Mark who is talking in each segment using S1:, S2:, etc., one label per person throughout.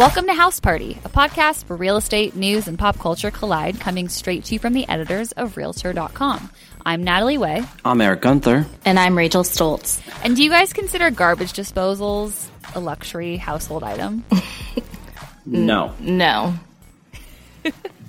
S1: Welcome to House Party, a podcast where real estate, news, and pop culture collide, coming straight to you from the editors of Realtor.com. I'm Natalie Way.
S2: I'm Eric Gunther.
S3: And I'm Rachel Stults.
S1: And do you guys consider garbage disposals a luxury household item?
S2: No.
S3: No.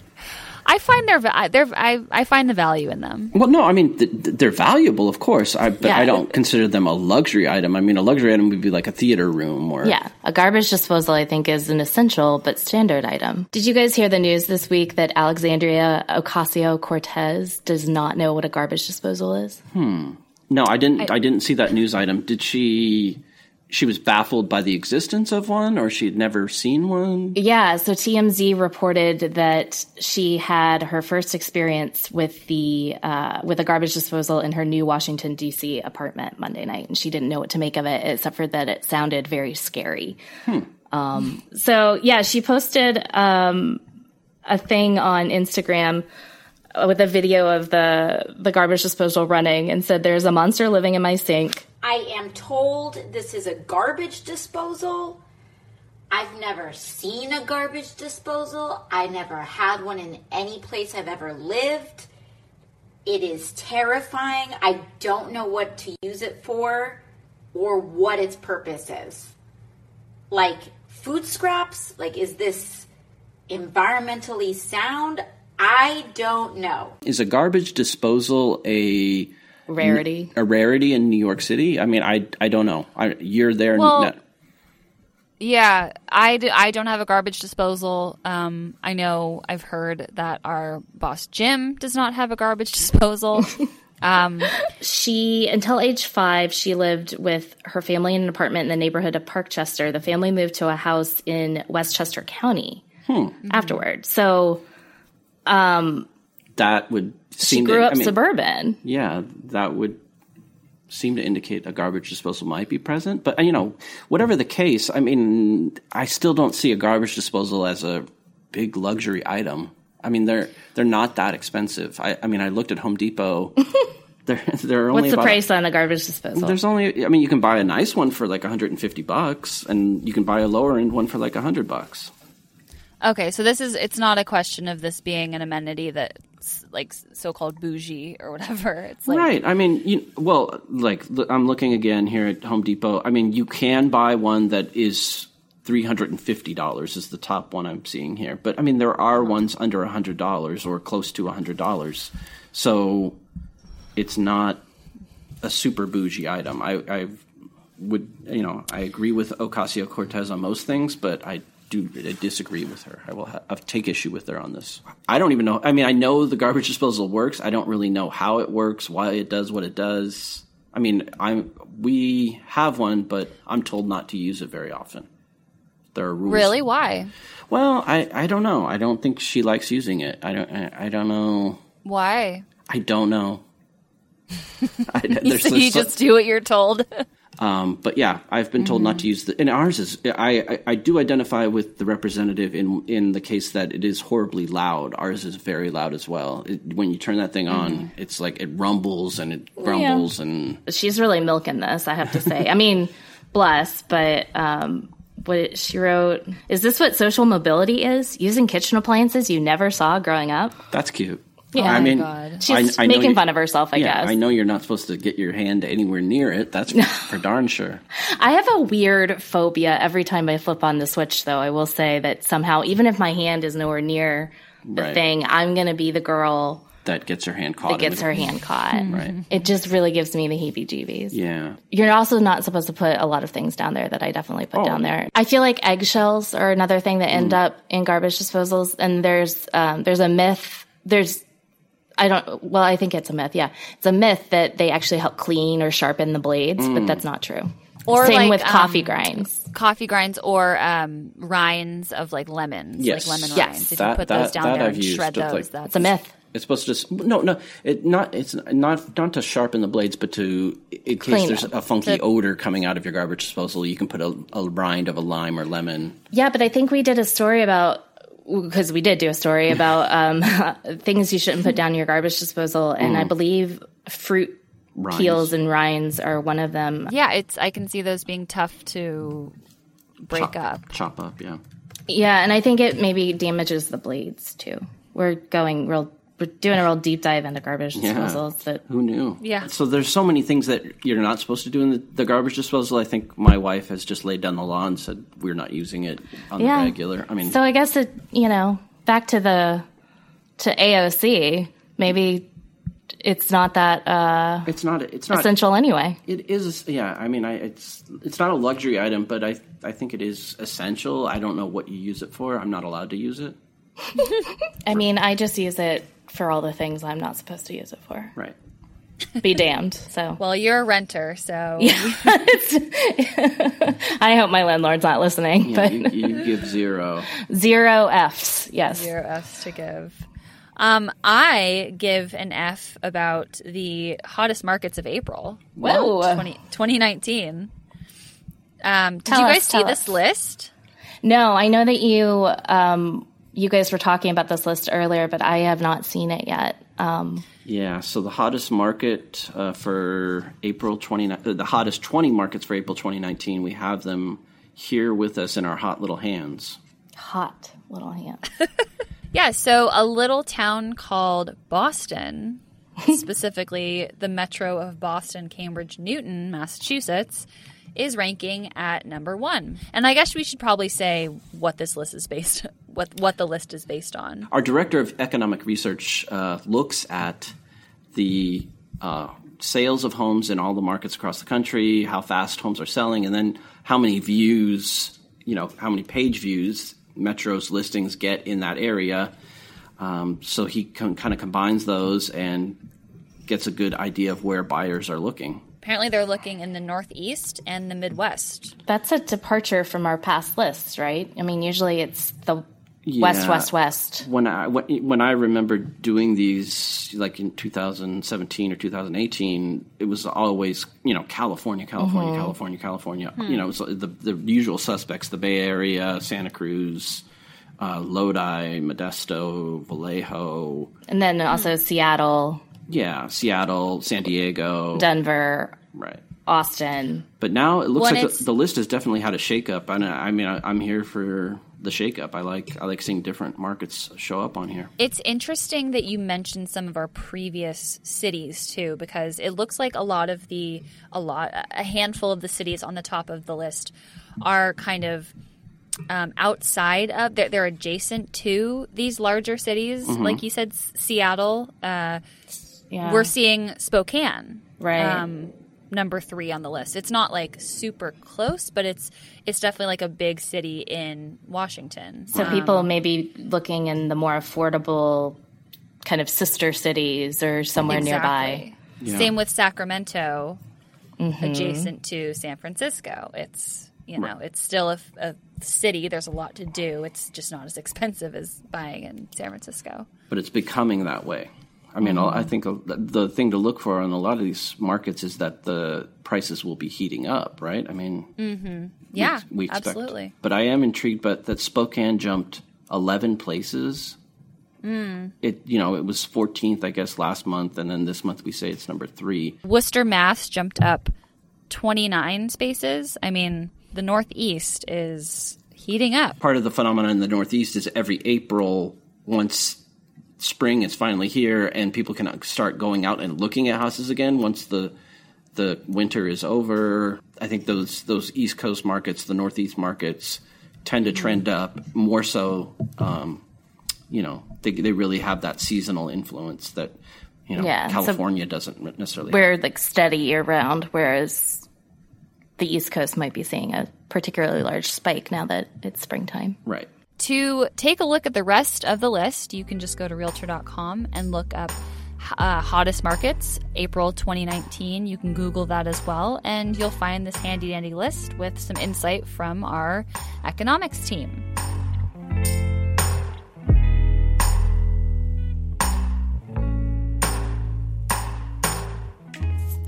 S1: I find their va- they're I, I find the value in them.
S2: Well, no, I mean th- th- they're valuable, of course, I, but
S3: Yeah.
S2: I don't consider them a luxury item. I mean, a luxury item would be like a theater room or
S3: Yeah. A garbage disposal, I think, is an essential but standard item. Did you guys hear the news this week that Alexandria Ocasio Cortez does not know what a garbage disposal is? Hmm.
S2: No, I didn't. I, didn't see that news item. Did she? She was baffled by the existence of one, or she had never seen one.
S3: Yeah, so TMZ reported that she had her first experience with the uh, with a garbage disposal in her new Washington D.C. apartment Monday night, and she didn't know what to make of it, except for that it sounded very scary. Um, so yeah, she posted um, a thing on Instagram with a video of the the garbage disposal running, and said, "There's a monster living in my sink."
S4: I am told this is a garbage disposal. I've never seen a garbage disposal. I never had one in any place I've ever lived. It is terrifying. I don't know what to use it for or what its purpose is. Like food scraps? Like, is this environmentally sound? I don't know.
S2: Is a garbage disposal a
S3: Rarity.
S2: a rarity in New York City? I mean, I I don't know. I, you're there.
S1: Well,
S2: no-
S1: Yeah, I, d- I don't have a garbage disposal. Um, I know I've heard that our boss Jim does not have a garbage disposal. um,
S3: She, until age five, she lived with her family in an apartment in the neighborhood of Parkchester. The family moved to a house in Westchester County afterward. So Um,
S2: that would seem she
S3: grew
S2: to,
S3: up
S2: I mean,
S3: suburban.
S2: Yeah, that would seem to indicate a garbage disposal might be present. But you know, whatever the case, I mean, I still don't see a garbage disposal as a big luxury item. I mean, they're they're not that expensive. I, I mean, I looked at Home Depot. they're they're only
S3: What's the
S2: about-
S3: price on a garbage disposal?
S2: There's only, I mean, you can buy a nice one for like 150 bucks, and you can buy a lower end one for like 100 bucks.
S1: Okay, so this is it's not a question of this being an amenity that's like so called bougie or whatever. It's like
S2: right. I mean, you, well, like I'm looking again here at Home Depot. I mean, you can buy one that is three hundred and fifty dollars is the top one I'm seeing here. But I mean, there are ones under hundred dollars or close to hundred dollars. So it's not a super bougie item. I, I would, you know, I agree with Ocasio Cortez on most things, but I do I disagree with her. I will ha- I'll take issue with her on this. I don't even know. I mean, I know the garbage disposal works. I don't really know how it works, why it does what it does. I mean, I'm we have one, but I'm told not to use it very often. There are rules.
S1: really why?
S2: Well, I, I don't know. I don't think she likes using it. I don't I, I don't know.
S1: Why?
S2: I don't know. I,
S1: so you just do what you're told.
S2: Um, but yeah, I've been told not to use the. And ours is. I, I I do identify with the representative in in the case that it is horribly loud. Ours is very loud as well. It, when you turn that thing on, it's like it rumbles and it grumbles and
S3: She's really milking this, I have to say. I mean, bless, but um, what she wrote is this what social mobility is? Using kitchen appliances you never saw growing up?
S2: that's cute.
S3: Yeah.
S2: I
S3: Oh
S2: mean,
S1: God.
S3: She's
S2: I- I
S3: making fun of herself, I
S2: yeah,
S3: guess.
S2: I know you're not supposed to get your hand anywhere near it. That's for darn sure.
S3: I have a weird phobia every time I flip on the switch, though. I will say that somehow, even if my hand is nowhere near the
S2: Right.
S3: thing, I'm going to be the girl
S2: That gets her hand caught.
S3: that gets her hand caught.
S2: Right.
S3: It just really gives me the heebie jeebies.
S2: Yeah.
S3: You're also not supposed to put a lot of things down there that I definitely put
S2: Oh.
S3: down there. I feel like eggshells are another thing that end up in garbage disposals. And there's um, there's a myth. There's I don't. Well, I think it's a myth. Yeah, it's a myth that they actually help clean or sharpen the blades, but that's not true.
S1: Or
S3: Same
S1: like,
S3: with coffee
S1: um,
S3: grinds.
S1: Coffee grinds or um, rinds of like lemons,
S2: Yes.
S1: like lemon
S3: Yes.
S1: rinds. If
S2: That-
S1: you put
S2: that-
S1: those down
S2: that
S1: there
S2: I've
S1: and
S2: used,
S1: shred those,
S2: like-
S1: that's
S3: It's a myth.
S2: It's supposed to just no, no. It not. It's not not to sharpen the blades, but to in case
S3: Clean
S2: there's
S3: them.
S2: a funky
S1: To-
S2: odor coming out of your garbage disposal, you can put a, a rind of a lime or lemon.
S3: Yeah, but I think we did a story about because we did do a story about um, things you shouldn't put down your garbage disposal, and I believe fruit
S2: Rinds.
S3: peels and rinds are one of them.
S1: Yeah, it's I can see those being tough to break
S2: chop,
S1: up.
S2: chop up. Yeah.
S3: Yeah, and I think it maybe damages the blades too. We're going real. We're doing a real deep dive into garbage disposals. That
S2: Who knew?
S1: Yeah.
S2: So there's so many things that you're not supposed to do in the, the garbage disposal. I think my wife has just laid down the law and said we're not using it on
S3: Yeah.
S2: the regular. I mean,
S3: so I guess it. You know, back to the to AOC. Maybe it's not that uh,
S2: it's not. It's not.
S3: essential anyway.
S2: It is. Yeah. I mean, I, it's it's not a luxury item, but I I think it is essential. I don't know what you use it for. I'm not allowed to use it.
S3: I mean, I just use it for all the things I'm not supposed to use it for.
S2: Right.
S3: Be damned. So
S1: Well, you're a renter, so
S3: I hope my landlord's not listening.
S2: Yeah,
S3: but
S2: you, you give zero.
S3: zero Fs. Yes.
S1: zero Fs to give. Um, I give an F about the hottest markets of April.
S3: Whoa.
S1: 20, 2019. Um, did
S3: Tell
S1: you
S3: us,
S1: guys see this
S3: us.
S1: list?
S3: No, I know that you um, you guys were talking about this list earlier, but I have not seen it yet. Um,
S2: Yeah. So the hottest market uh, for April 29, uh, the hottest 20 markets for April 2019. We have them here with us in our hot little hands.
S3: hot little hand.
S1: Yeah, so a little town called Boston, specifically the metro of Boston, Cambridge, Newton, Massachusetts, is ranking at number one. And I guess we should probably say what this list is based what what the list is based on.
S2: Our director of economic research uh, looks at the uh, sales of homes in all the markets across the country, how fast homes are selling, and then how many views, you know, how many page views Metro's listings get in that area. Um, so he con- kind of combines those and gets a good idea of where buyers are looking.
S1: Apparently they're looking in the Northeast and the Midwest.
S3: That's a departure from our past lists, right? I mean, usually it's the west,
S2: Yeah.
S3: west, west.
S2: when I when, when I remember doing these like in 2017 or 2018, it was always you know California, California, mm-hmm. California, California. Hmm. You know, the the usual suspects: the Bay Area, Santa Cruz, uh, Lodi, Modesto, Vallejo.
S3: And then also hmm. Seattle,
S2: Yeah, Seattle, San Diego.
S3: Denver,
S2: right.
S3: Austin.
S2: But now it looks
S1: Well,
S2: like the, the list has definitely had a shakeup. And I, I mean, I, I'm here for the shakeup. I like I like seeing different markets show up on here.
S1: It's interesting that you mentioned some of our previous cities too, because it looks like a lot of the a lot a handful of the cities on the top of the list are kind of um, outside of they're, they're adjacent to these larger cities, like you said, S- Seattle. Uh,
S3: Yeah.
S1: We're seeing Spokane,
S3: Right.
S1: Um, number three on the list. It's not like super close, but it's it's definitely like a big city in Washington.
S3: So um, people may be looking in the more affordable kind of sister cities or somewhere nearby.
S1: Exactly. Same with Sacramento, mm-hmm. adjacent to San Francisco. It's you know it's still a, a city. There's a lot to do. It's just not as expensive as buying in San Francisco.
S2: but it's becoming that way. I mean, I think the- thing to look for in a lot of these markets is that the prices will be heating up, right? I mean,
S1: Yeah,
S2: we expect.
S1: absolutely.
S2: But I am intrigued, but that Spokane jumped eleven places.
S1: Hmm.
S2: It you know it was 14th, I guess, last month, and then this month we say it's number three.
S1: Worcester, Mass, jumped up 29 spaces. I mean, the Northeast is heating up.
S2: Part of the phenomenon in the Northeast is every April, once spring is finally here, and people can start going out and looking at houses again. Once the the winter is over, I think those those East Coast markets, the Northeast markets, tend to trend up more so. Um, you know, they they really have that seasonal influence that you know
S3: Yeah, so
S2: California doesn't necessarily.
S3: We're like steady year round, whereas the East Coast might be seeing a particularly large spike now that it's springtime.
S2: right.
S1: To take a look at the rest of the list, you can just go to realtor.com and look up uh, hottest markets, April 2019. You can Google that as well, and you'll find this handy dandy list with some insight from our economics team.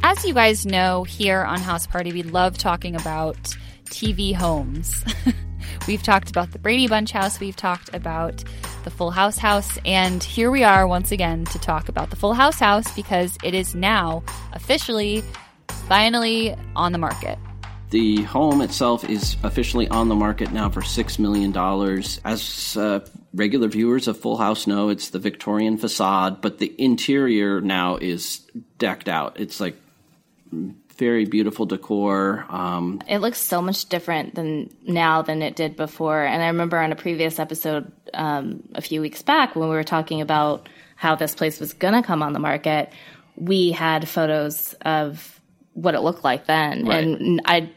S1: As you guys know, here on House Party, we love talking about TV homes. we've talked about the Brady Bunch house, we've talked about the Full House house, and here we are once again to talk about the Full House house because it is now officially, finally on the market.
S2: The home itself is officially on the market now for $6 million. As uh, regular viewers of Full House know, it's the Victorian facade, but the interior now is decked out. It's like very beautiful decor. Um,
S3: It looks so much different than now than it did before. And I remember on a previous episode um, a few weeks back when we were talking about how this place was going to come on the market, we had photos of what it looked like then.
S2: Right.
S3: And I,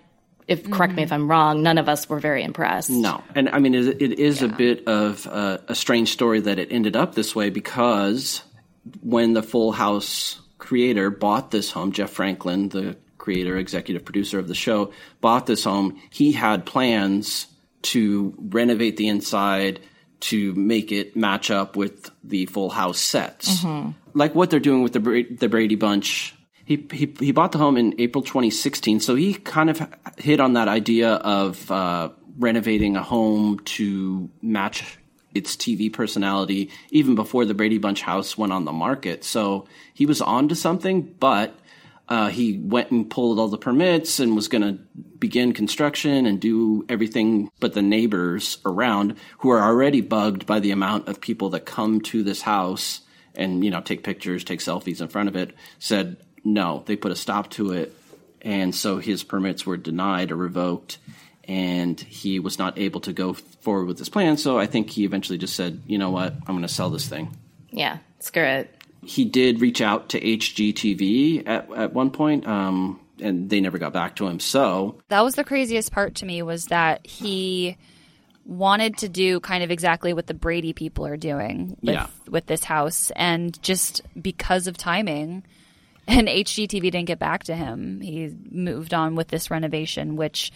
S3: if correct me if I'm wrong, none of us were very impressed.
S2: No, and I mean it, it is a bit of uh, a strange story that it ended up this way because when the Full House creator bought this home, Jeff Franklin, the creator, executive producer of the show, bought this home. He had plans to renovate the inside to make it match up with the Full House sets, like what they're doing with the Bra- the Brady Bunch. He, he he bought the home in April 2016, so he kind of hit on that idea of uh, renovating a home to match its TV personality even before the Brady Bunch house went on the market. So he was on to something, but uh, he went and pulled all the permits and was going to begin construction and do everything. But the neighbors around, who are already bugged by the amount of people that come to this house and you know take pictures, take selfies in front of it, said no. They put a stop to it, and so his permits were denied or revoked and he was not able to go forward with his plan. So I think he eventually just said, you know what, I'm going to sell this thing.
S3: Yeah, screw it.
S2: He did reach out to HGTV at, at one point, um, and they never got back to him. So
S1: That was the craziest part to me was that he wanted to do kind of exactly what the Brady people are doing with,
S2: Yeah.
S1: with this house. And just because of timing, and HGTV didn't get back to him, he moved on with this renovation, which,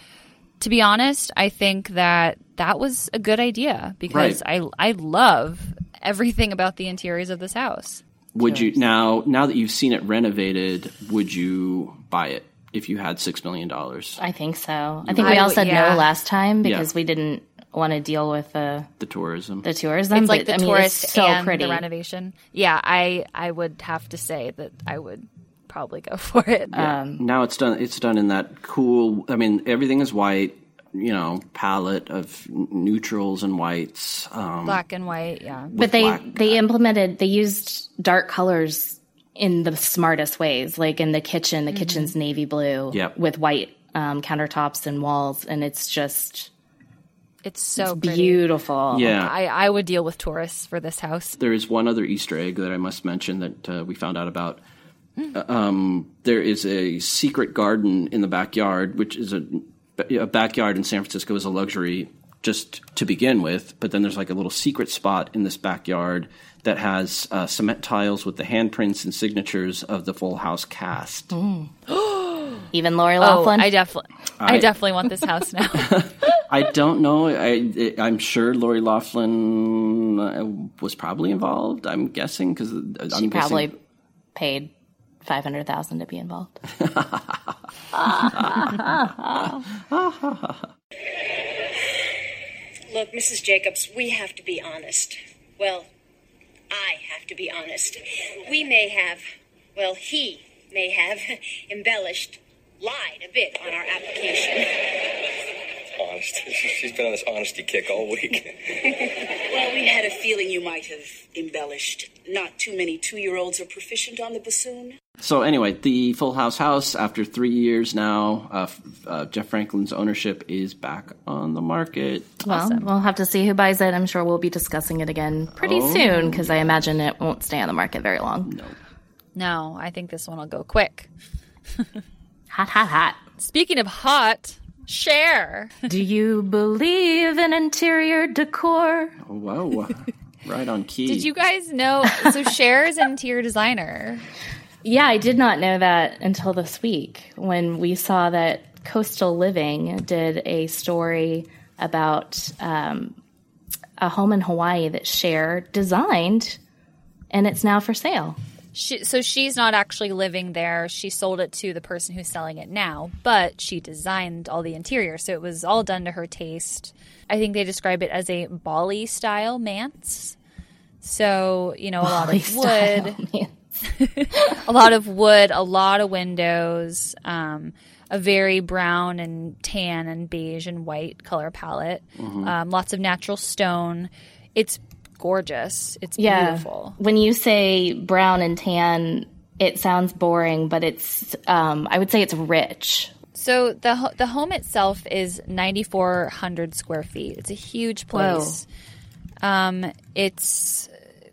S1: to be honest, I think that that was a good idea because I, I love everything about the interiors of this house.
S2: Would you now now that you've seen it renovated, would you buy it if you had six million dollars?
S3: I think so. I think we
S1: I
S3: all said
S1: yeah.
S3: no last time because
S2: Yeah.
S3: we didn't want to deal with the
S2: The tourism.
S3: the tourism.
S1: It's like
S3: but,
S1: the
S3: I mean,
S1: tourist
S3: it's so
S1: and
S3: pretty.
S1: the renovation. Yeah, I I would have to say that I would probably go for it.
S2: Um, now it's done. It's done in that cool. I mean, everything is white. You know, palette of neutrals and whites. Um,
S1: Black and white, yeah.
S3: but they
S2: black.
S3: they implemented they used dark colors in the smartest ways like in the kitchen the kitchen's navy blue
S2: Yep.
S3: with white um, countertops and walls and it's just
S1: It's so pretty.
S3: beautiful
S2: yeah,
S1: I, I would deal with tourists for this house.
S2: there is one other Easter egg that I must mention that uh, we found out about. Uh, Um, there is a secret garden in the backyard, which is a, a backyard in San Francisco is a luxury just to begin with. But then there's like a little secret spot in this backyard that has uh, cement tiles with the handprints and signatures of the Full House cast.
S3: even lori
S1: Oh,
S3: laughlin
S1: I definitely, I, definitely want this house now.
S2: I don't know. I, I'm sure Lori Laughlin uh, was probably involved. I'm guessing because
S3: she probably paid 500000 to be involved
S5: Look, Mrs. Jacobs, we have to be honest. Well, I have to be honest. We may have, well, he may have embellished, lied a bit on our application.
S6: honest. She's been on this honesty kick all week.
S7: Well, we had a feeling you might have embellished. Not too many two year olds are proficient on the bassoon.
S2: So anyway, the Full House house, after three years now, uh, uh, Jeff Franklin's ownership is back on the market.
S3: well we'll have to see who buys it i'm sure we'll be discussing it again pretty soon because i imagine it won't stay on the market very long
S1: no, no, I think this one will go quick.
S3: hot hot hot
S1: Speaking of hot, Cher.
S3: do you believe in interior decor
S2: Whoa, right on key.
S1: Did you guys know? So Cher is an interior designer.
S3: Yeah, I did not know that until this week when we saw that Coastal Living did a story about um, a home in Hawaii that Cher designed, and it's now for sale.
S1: She, so she's not actually living there. She sold it to the person who's selling it now, but she designed all the interior, so it was all done to her taste. I think they describe it as a Bali style manse. So you know, a lot of wood,
S3: Yeah.
S1: a lot of wood, a lot of windows, um, a very brown and tan and beige and white color palette. Um, lots of natural stone. It's gorgeous. It's beautiful.
S3: When you say brown and tan, it sounds boring, but it's um, I would say it's rich.
S1: So the ho- the home itself is 9400 square feet. It's a huge place. Um, it's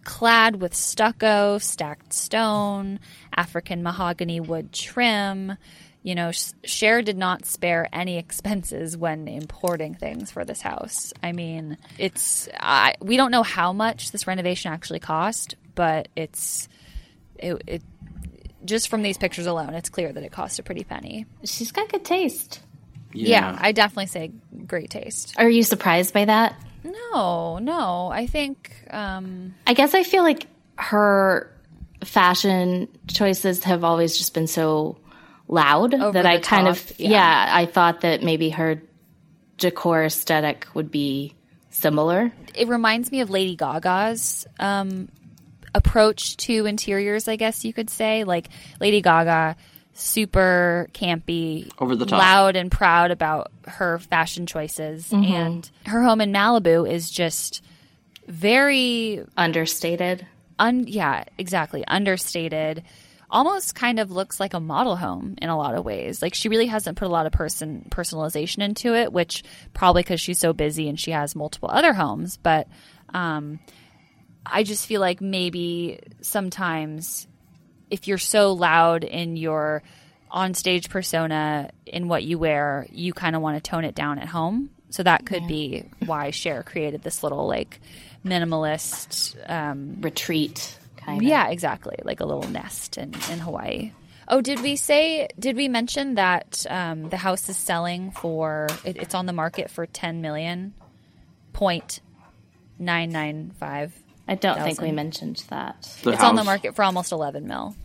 S1: clad with stucco, stacked stone, African mahogany wood trim. You know, Sh- Cher did not spare any expenses when importing things for this house. I mean, it's I, we don't know how much this renovation actually cost, but it's it, it just from these pictures alone, it's clear that it cost a pretty penny.
S3: She's got good taste.
S1: Yeah, I definitely say great taste.
S3: Are you surprised by that?
S1: No, no, I think um,
S3: I guess I feel like her fashion choices have always just been so loud that I
S1: the
S3: kind of
S1: yeah.
S3: yeah. I thought that maybe her decor aesthetic would be similar.
S1: it reminds me of Lady Gaga's um, approach to interiors. I guess you could say, like Lady Gaga, super campy,
S2: Over the top.
S1: loud and proud about her fashion choices, and her home in Malibu is just very
S3: Understated.
S1: un yeah exactly. Understated. Almost kind of looks like a model home in a lot of ways. Like she really hasn't put a lot of person personalization into it which probably because she's so busy and she has multiple other homes but um i just feel like maybe sometimes if you're so loud in your on-stage persona in what you wear you kind of want to tone it down at home so that could be why Cher created this little like minimalist um,
S3: Retreat kind of.
S1: yeah, exactly. Like a little nest in, in Hawaii. Oh, did we say? Did we mention that um, the house is selling for? It, it's on the market for ten million point nine nine five.
S3: I don't think we mentioned that.
S2: The
S1: It's on the market for almost eleven mil.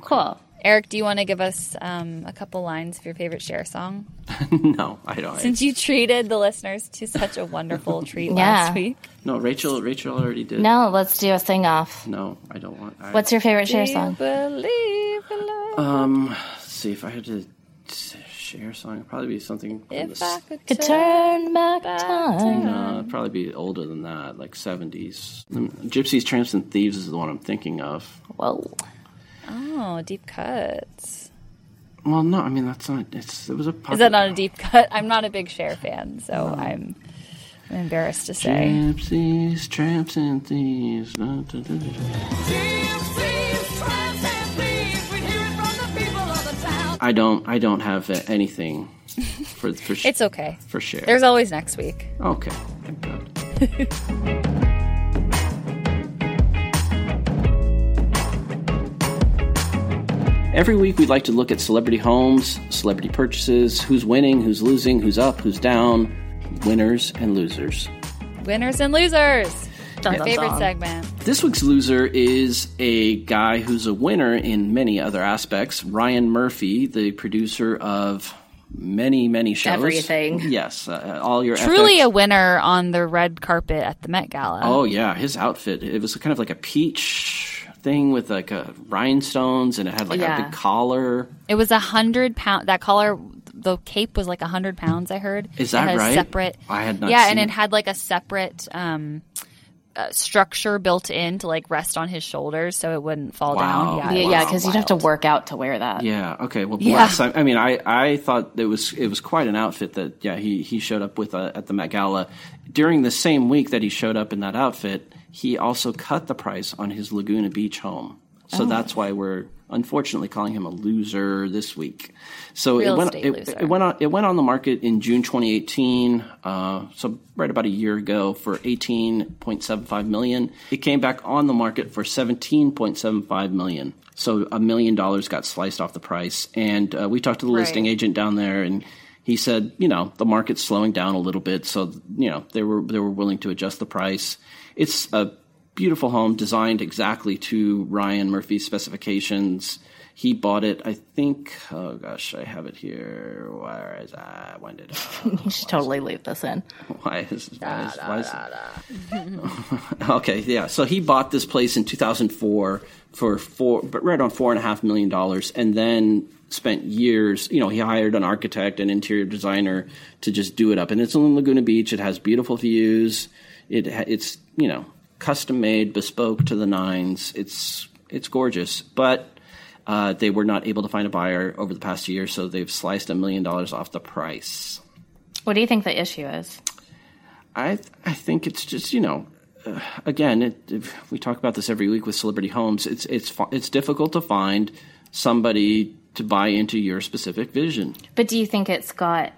S3: Cool.
S1: Eric, do you want to give us um, a couple lines of your favorite Cher song?
S2: no, I don't.
S1: Since you treated the listeners to such a wonderful treat
S3: Yeah.
S1: last week.
S2: no, Rachel. Rachel already did.
S3: No, let's do a sing off.
S2: no, I don't want. I,
S3: What's your favorite Cher
S1: Do you
S3: song?
S1: believe in love?
S2: Um, let's see if I had to Cher song. It'd probably be something. From
S1: if
S2: the,
S1: I could
S3: Could
S1: turn
S3: turn back
S1: back
S3: time.
S2: Uh, it'd probably be older than that, like seventies. Gypsies, Tramps, and Thieves is the one I'm thinking of.
S3: Whoa.
S1: Oh, deep cuts.
S2: Well, no, I mean that's not. It's it was a.
S1: Is that not a deep cut? I'm not a big Cher fan, so I'm, I'm embarrassed to say.
S2: Gypsies, Tramps, and Thieves. Da, da, da, I don't. I don't have anything for for. sh-
S1: It's okay.
S2: for sure.
S1: There's always next week.
S2: okay. Every week, we'd like to look at celebrity homes, celebrity purchases, who's winning, who's losing, who's up, who's down, winners and losers.
S1: Winners and losers.
S3: Dun, dun,
S1: favorite
S3: dun.
S1: segment.
S2: This week's loser is a guy who's a winner in many other aspects. Ryan Murphy, the producer of many, many shows.
S3: Everything.
S2: Yes, uh, all your
S1: Truly
S2: FX
S1: a winner on the red carpet at the Met Gala.
S2: Oh yeah, his outfit. It was kind of like a peach thing with like a rhinestones, and it had like a big collar.
S1: It was a hundred pound. That collar, the cape was like a hundred pounds. I heard.
S2: Is that
S1: had a
S2: right?
S1: Separate.
S2: I had not
S1: Yeah,
S2: seen
S1: and
S2: it.
S1: it had like a separate um, uh, structure built in to like rest on his shoulders so it wouldn't fall
S2: Wow.
S1: down. Yeah,
S3: Yeah, yeah, because you'd have to work out to wear that.
S2: Yeah. Okay. Well,
S1: Yeah.
S2: I, I mean, I, I thought it was it was quite an outfit that yeah he he showed up with uh, at the Met Gala during the same week that he showed up in that outfit. He also cut the price on his Laguna Beach home,
S1: Oh.
S2: so that's why we're unfortunately calling him a loser this week. So
S1: Real
S2: it went it,
S1: loser.
S2: it went on it went on the market in June 2018. Uh, so right about a year ago for 18.75 million. It came back on the market for 17.75 million. So a million dollars got sliced off the price. And uh, we talked to the listing agent down there, and he said, you know, the market's slowing down a little bit, so you know they were they were willing to adjust the price. It's a beautiful home designed exactly to Ryan Murphy's specifications. He bought it, I think. Oh gosh, I have it here. Where is that? When did? Uh,
S3: You should totally leave this in.
S2: why is why is, why is okay? Yeah, so he bought this place in 2004 for four, but right on four and a half million dollars, and then spent years. You know, he hired an architect and interior designer to just do it up, and it's in Laguna Beach. It has beautiful views. It it's you know custom made, bespoke to the nines. It's it's gorgeous, but. Uh, they were not able to find a buyer over the past year, so they've sliced a million dollars off the price.
S3: What do you think the issue is?
S2: I I think it's just you know, uh, again, it, if we talk about this every week with celebrity homes. It's it's it's difficult to find somebody to buy into your specific vision.
S3: But do you think it's got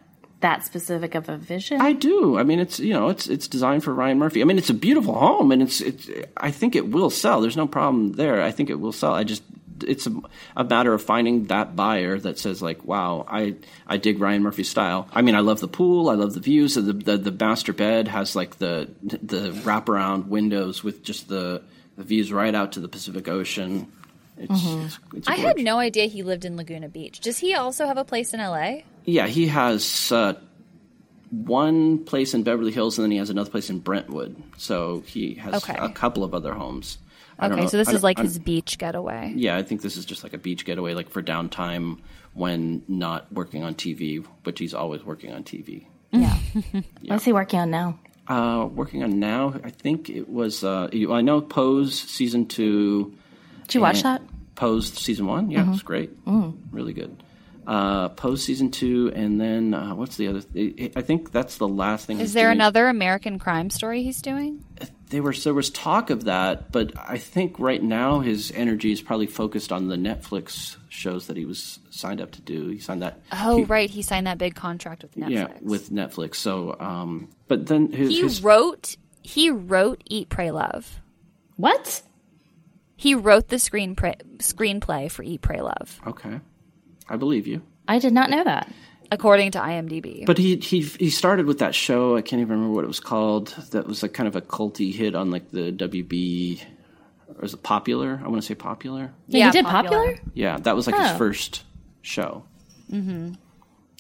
S3: that specific of a vision?
S2: I do. I mean, it's you know, it's it's designed for Ryan Murphy. I mean, it's a beautiful home, and it's it's. I think it will sell. There's no problem there. I think it will sell. I just it's a, a matter of finding that buyer that says like, wow, I I dig Ryan Murphy's style. I mean, I love the pool. I love the views. The the, the master bed has like the the wraparound windows with just the the views right out to the Pacific Ocean. It's, mm-hmm. it's, it's
S1: I had no idea he lived in Laguna Beach. Does he also have a place in LA?
S2: Yeah, he has uh, one place in Beverly Hills, and then he has another place in Brentwood. So he has
S1: Okay.
S2: a couple of other homes. I
S1: Okay, so this is like
S2: I'm-
S1: his beach getaway.
S2: Yeah, I think this is just like a beach getaway, like for downtime when not working on TV, which he's always working on TV.
S3: yeah. What's he working on now?
S2: Uh, working on now, I think it was. Uh, I know Pose season two.
S3: Did you watch that?
S2: Pose season one, yeah, it's great, really good. Uh, Pose season two, and then uh, what's the other? Th- I think that's the last thing.
S1: Is
S2: he's
S1: there
S2: doing.
S1: another American crime story he's doing?
S2: There was there was talk of that, but I think right now his energy is probably focused on the Netflix shows that he was signed up to do. He signed that.
S1: Oh,
S2: he-
S1: right. He signed that big contract with Netflix.
S2: Yeah, with Netflix. So, um, but then his,
S1: he
S2: his
S1: wrote. He wrote Eat, Pray, Love.
S3: What?
S1: He wrote the screenplay screenplay for Eat, Pray, Love,
S2: okay, I believe you.
S3: I did not know that.
S1: according to IMDb.
S2: But he he he started with that show. I can't even remember what it was called. That was like kind of a culty hit on like the WB. Or was it popular? I want to say popular.
S3: Yeah, he did popular?
S2: Yeah, that was like
S3: Oh.
S2: his first show. Mm-hmm.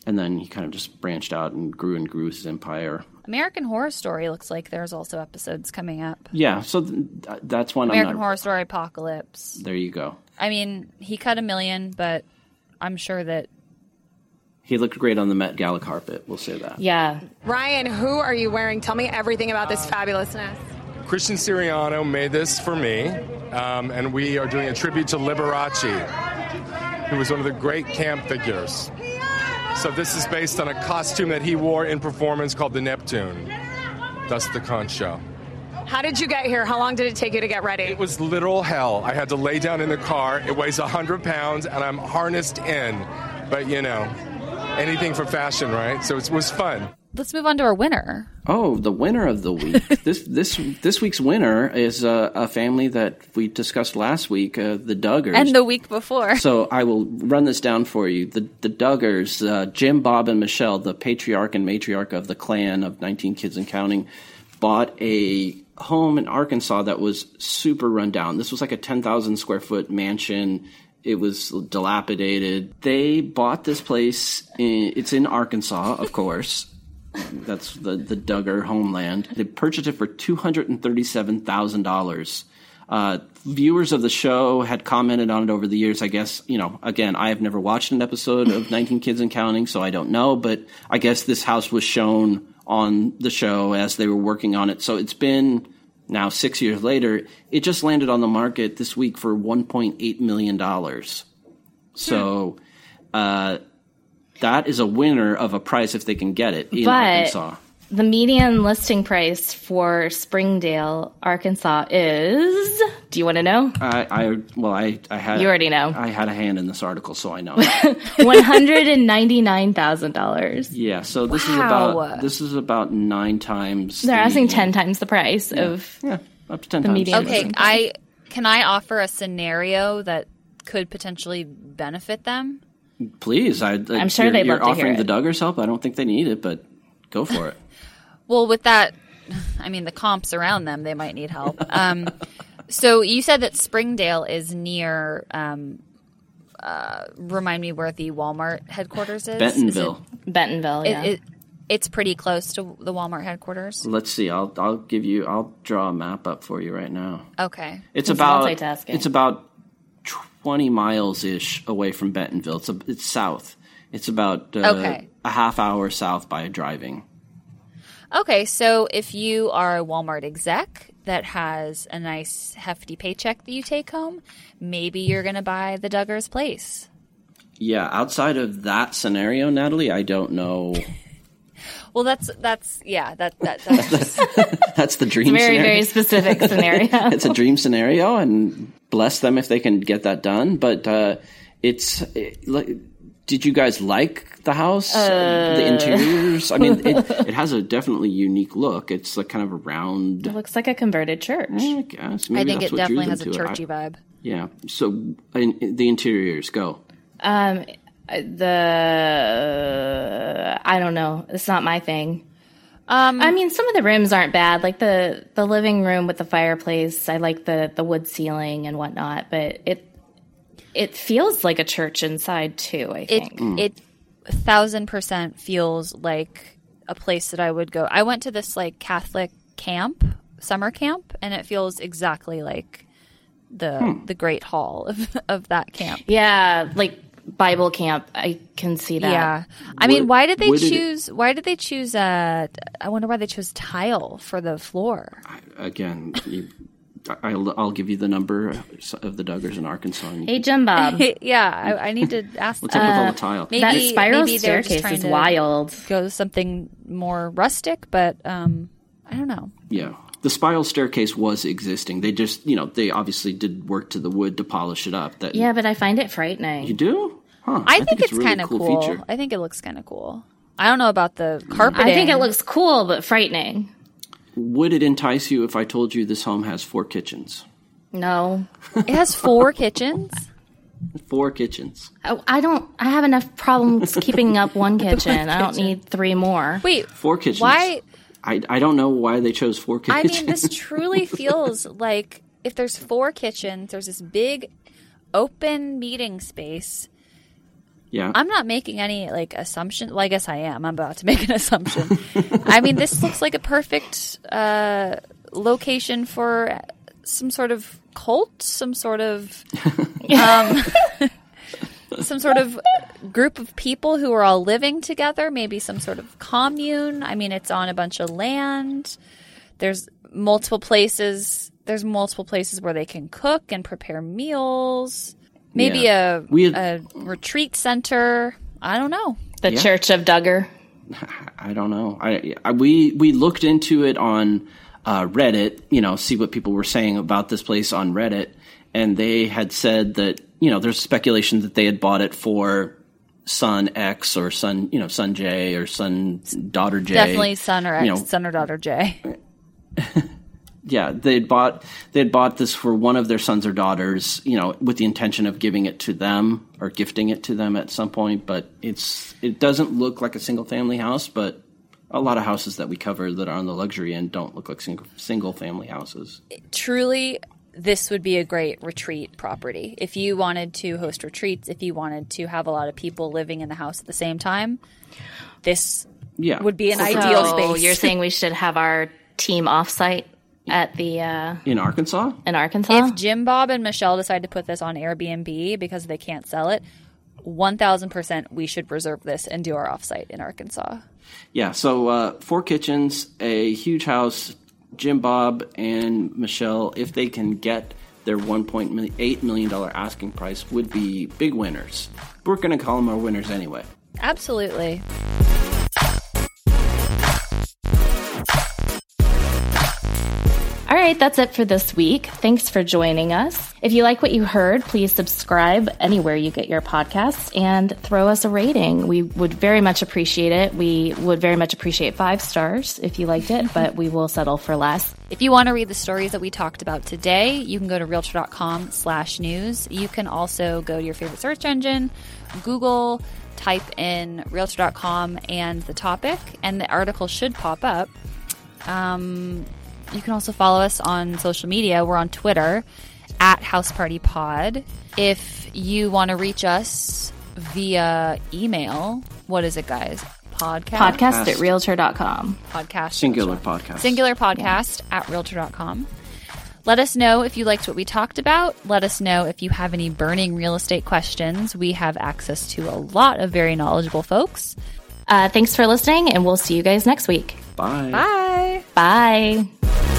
S2: And then he kind of just branched out and grew and grew his empire.
S1: American Horror Story looks like there's also episodes coming up.
S2: Yeah, so th- th- that's one.
S1: American
S2: I'm not,
S1: Horror Story Apocalypse.
S2: There you go.
S1: I mean, he cut a million, but I'm sure that
S2: He looked great on the Met Gala carpet. We'll say that.
S3: Yeah.
S8: Ryan, who are you wearing? Tell me everything about this fabulousness.
S9: Christian Siriano made this for me, um, and we are doing a tribute to Liberace, who was one of the great camp figures. So this is based on a costume that he wore in performance called the Neptune. Thus the conch show.
S8: How did you get here? How long did it take you to get ready?
S9: It was literal hell. I had to lay down in the car. It weighs 100 pounds, and I'm harnessed in. But you know, anything for fashion, right? So it was fun.
S1: let's move on to our winner.
S2: Oh, the winner of the week. this this this week's winner is uh, a family that we discussed last week, uh, the Duggars.
S1: And the week before.
S2: so I will run this down for you. The the Duggars, uh, Jim, Bob, and Michelle, the patriarch and matriarch of the clan of 19 Kids and Counting, bought a home in Arkansas that was super run down. This was like a 10,000 square foot mansion. It was dilapidated. They bought this place. In, it's in Arkansas, of course. That's the the Duggar homeland. They purchased it for two hundred and thirty seven thousand dollars. Uh, viewers of the show had commented on it over the years. I guess you know. Again, I have never watched an episode of Nineteen Kids and Counting, so I don't know. But I guess this house was shown on the show as they were working on it. So it's been now six years later. It just landed on the market this week for one point eight million dollars. So. Uh, that is a winner of a price if they can get it in
S3: But-
S2: Arkansas.
S3: The median listing price for Springdale, Arkansas is. Do you want to know?
S2: I, I well, I, I had
S3: You already know.
S2: I had a hand in this article, so I know.
S3: One hundred and ninety nine thousand dollars.
S2: yeah, so this is about this is about nine times.
S3: They're
S2: the
S3: asking
S2: median.
S3: ten times the price of.
S2: Yeah, up to ten
S3: The
S2: times.
S3: median.
S1: Okay, I can I offer a scenario that could potentially benefit them?
S2: Please, I,
S3: I'm sure
S2: you're,
S3: they'd
S2: you're
S3: love to hear
S2: offering
S3: it.
S2: the Duggars help. I don't think they need it, but go for it.
S1: Well, with that I mean, the comps around them, they might need help. Um, so you said that Springdale is near. Um, uh, remind me where the Walmart headquarters is.
S2: Bentonville.
S1: Is it,
S3: Bentonville, yeah.
S1: it- it's pretty close to the Walmart headquarters.
S2: Let's see. I'll I'll give you. I'll draw a map up for you right now.
S1: Okay.
S2: It's
S3: It's
S2: about it's about twenty miles ish away from Bentonville. It's a, it's south. It's about uh,
S1: Okay.
S2: a half hour south by driving.
S1: Okay, so if you are a Walmart exec that has a nice hefty paycheck that you take home, maybe you're going to buy the Duggars place.
S2: Yeah, outside of that scenario, Natalie, I don't know.
S1: Well, that's that's yeah, that that that's just
S2: That's the dream.
S3: Very,
S2: scenario.
S3: very specific scenario.
S2: it's a dream scenario, and bless them if they can get that done. But uh, it's it, like, did you guys like the house, the interiors? I mean, it, it has a definitely unique look. It's like kind of a round.
S3: It looks like a converted church.
S2: I guess
S1: I
S2: maybe
S1: think
S2: that's
S1: it
S2: what drew
S1: definitely
S2: them
S1: has a
S2: to it. I-
S1: churchy vibe.
S2: Yeah. So in, the interiors go.
S3: Um, the I don't know. It's not my thing.
S1: Um,
S3: I mean, some of the rooms aren't bad. Like the the living room with the fireplace. I like the the wood ceiling and whatnot. But it it feels like a church inside too. I
S1: it
S3: think.
S2: Mm.
S1: it thousand percent feels like a place that I would go. I went to this like Catholic camp, summer camp, and it feels exactly like the
S2: Hmm.
S1: the Great Hall of of that camp.
S3: yeah, like Bible camp. I can see that.
S1: Yeah, I mean, why did they
S2: would it-
S1: choose? Why did they choose? Uh, I wonder why they chose tile for the floor.
S2: Again, you, I, I'll, I'll give you the number of the Duggars in Arkansas. And
S3: Hey, Jim Bob.
S1: yeah, I, I need to ask.
S2: What's up with all the tile?
S1: Maybe,
S3: that spiral
S1: maybe they're just
S3: staircase
S1: trying
S3: is
S1: to
S3: wild.
S1: Go something more rustic, but um, I don't know.
S2: Yeah. The spiral staircase was existing. They just, you know, they obviously did work to the wood to polish it up. That
S3: Yeah, but I find it frightening.
S2: you do? Huh.
S1: I, think, it's,
S2: a really
S1: kind of
S2: cool,
S1: cool. I think it looks kind of cool. I don't know about the carpeting.
S3: I think it looks cool but frightening.
S2: Would it entice you if I told you this home has four kitchens?
S3: No,
S1: It has four kitchens.
S2: Four kitchens.
S3: I, I don't. I have enough problems keeping up one kitchen. I don't need three more.
S1: Wait,
S2: Four kitchens.
S1: why?
S2: I, I don't know why they chose four kitchens.
S1: I
S2: kitchens.
S1: mean, this truly feels like if there's four kitchens, there's this big open meeting space.
S2: Yeah.
S1: I'm not making any like assumption. Well, I guess I am. I'm about to make an assumption. I mean, this looks like a perfect uh, location for some sort of cult, some sort of, um, some sort of group of people who are all living together. Maybe some sort of commune. I mean, it's on a bunch of land. There's multiple places. There's multiple places where they can cook and prepare meals. Maybe
S2: Yeah.
S1: a
S2: We had-
S1: a retreat center. I don't know.
S3: The
S2: Yeah.
S3: Church of Duggar.
S2: I don't know. I, I we we looked into it on uh, Reddit. You know, see what people were saying about this place on Reddit, and they had said that you know there's speculation that they had bought it for son X or son you know son J or son daughter J.
S1: Definitely son or ex,
S2: You know,
S1: son or daughter J.
S2: yeah, they'd bought they'd bought this for one of their sons or daughters, you know, with the intention of giving it to them or gifting it to them at some point. But it's it doesn't look like a single family house, but a lot of houses that we cover that are on the luxury end don't look like single single family houses.
S1: Truly, this would be a great retreat property if you wanted to host retreats. If you wanted to have a lot of people living in the house at the same time, this
S2: Yeah,
S1: would be an ideal space.
S3: you're saying we should have our team offsite at the uh,
S2: in Arkansas.
S3: in Arkansas?
S1: if Jim Bob and Michelle decide to put this on Airbnb because they can't sell it, one thousand percent we should reserve this and do our offsite in Arkansas.
S2: Yeah, so uh, four kitchens, a huge house. Jim Bob and Michelle, if they can get their $1.8 million asking price, would be big winners. We're going to call them our winners anyway.
S1: Absolutely.
S3: Right, that's it for this week. Thanks for joining us. If you like what you heard, please subscribe anywhere you get your podcasts and throw us a rating. We would very much appreciate it. We would very much appreciate five stars if you liked it, but we will settle for less.
S1: If you want to read the stories that we talked about today, you can go to realtor.com slash news. You can also go to your favorite search engine, Google, type in realtor.com and the topic, and the article should pop up. Um, you can also follow us on social media. We're on Twitter at House Party Pod. If you want to reach us via email, what is it, guys? Podcast?
S3: Podcast at realtor.com.
S1: Podcast.
S2: Singular podcast.
S1: Singular podcast at realtor.com. Let us know if you liked what we talked about. Let us know if you have any burning real estate questions. We have access to a lot of very knowledgeable folks.
S3: Uh, thanks for listening, and we'll see you guys next week.
S2: Bye.
S1: Bye.
S3: Bye.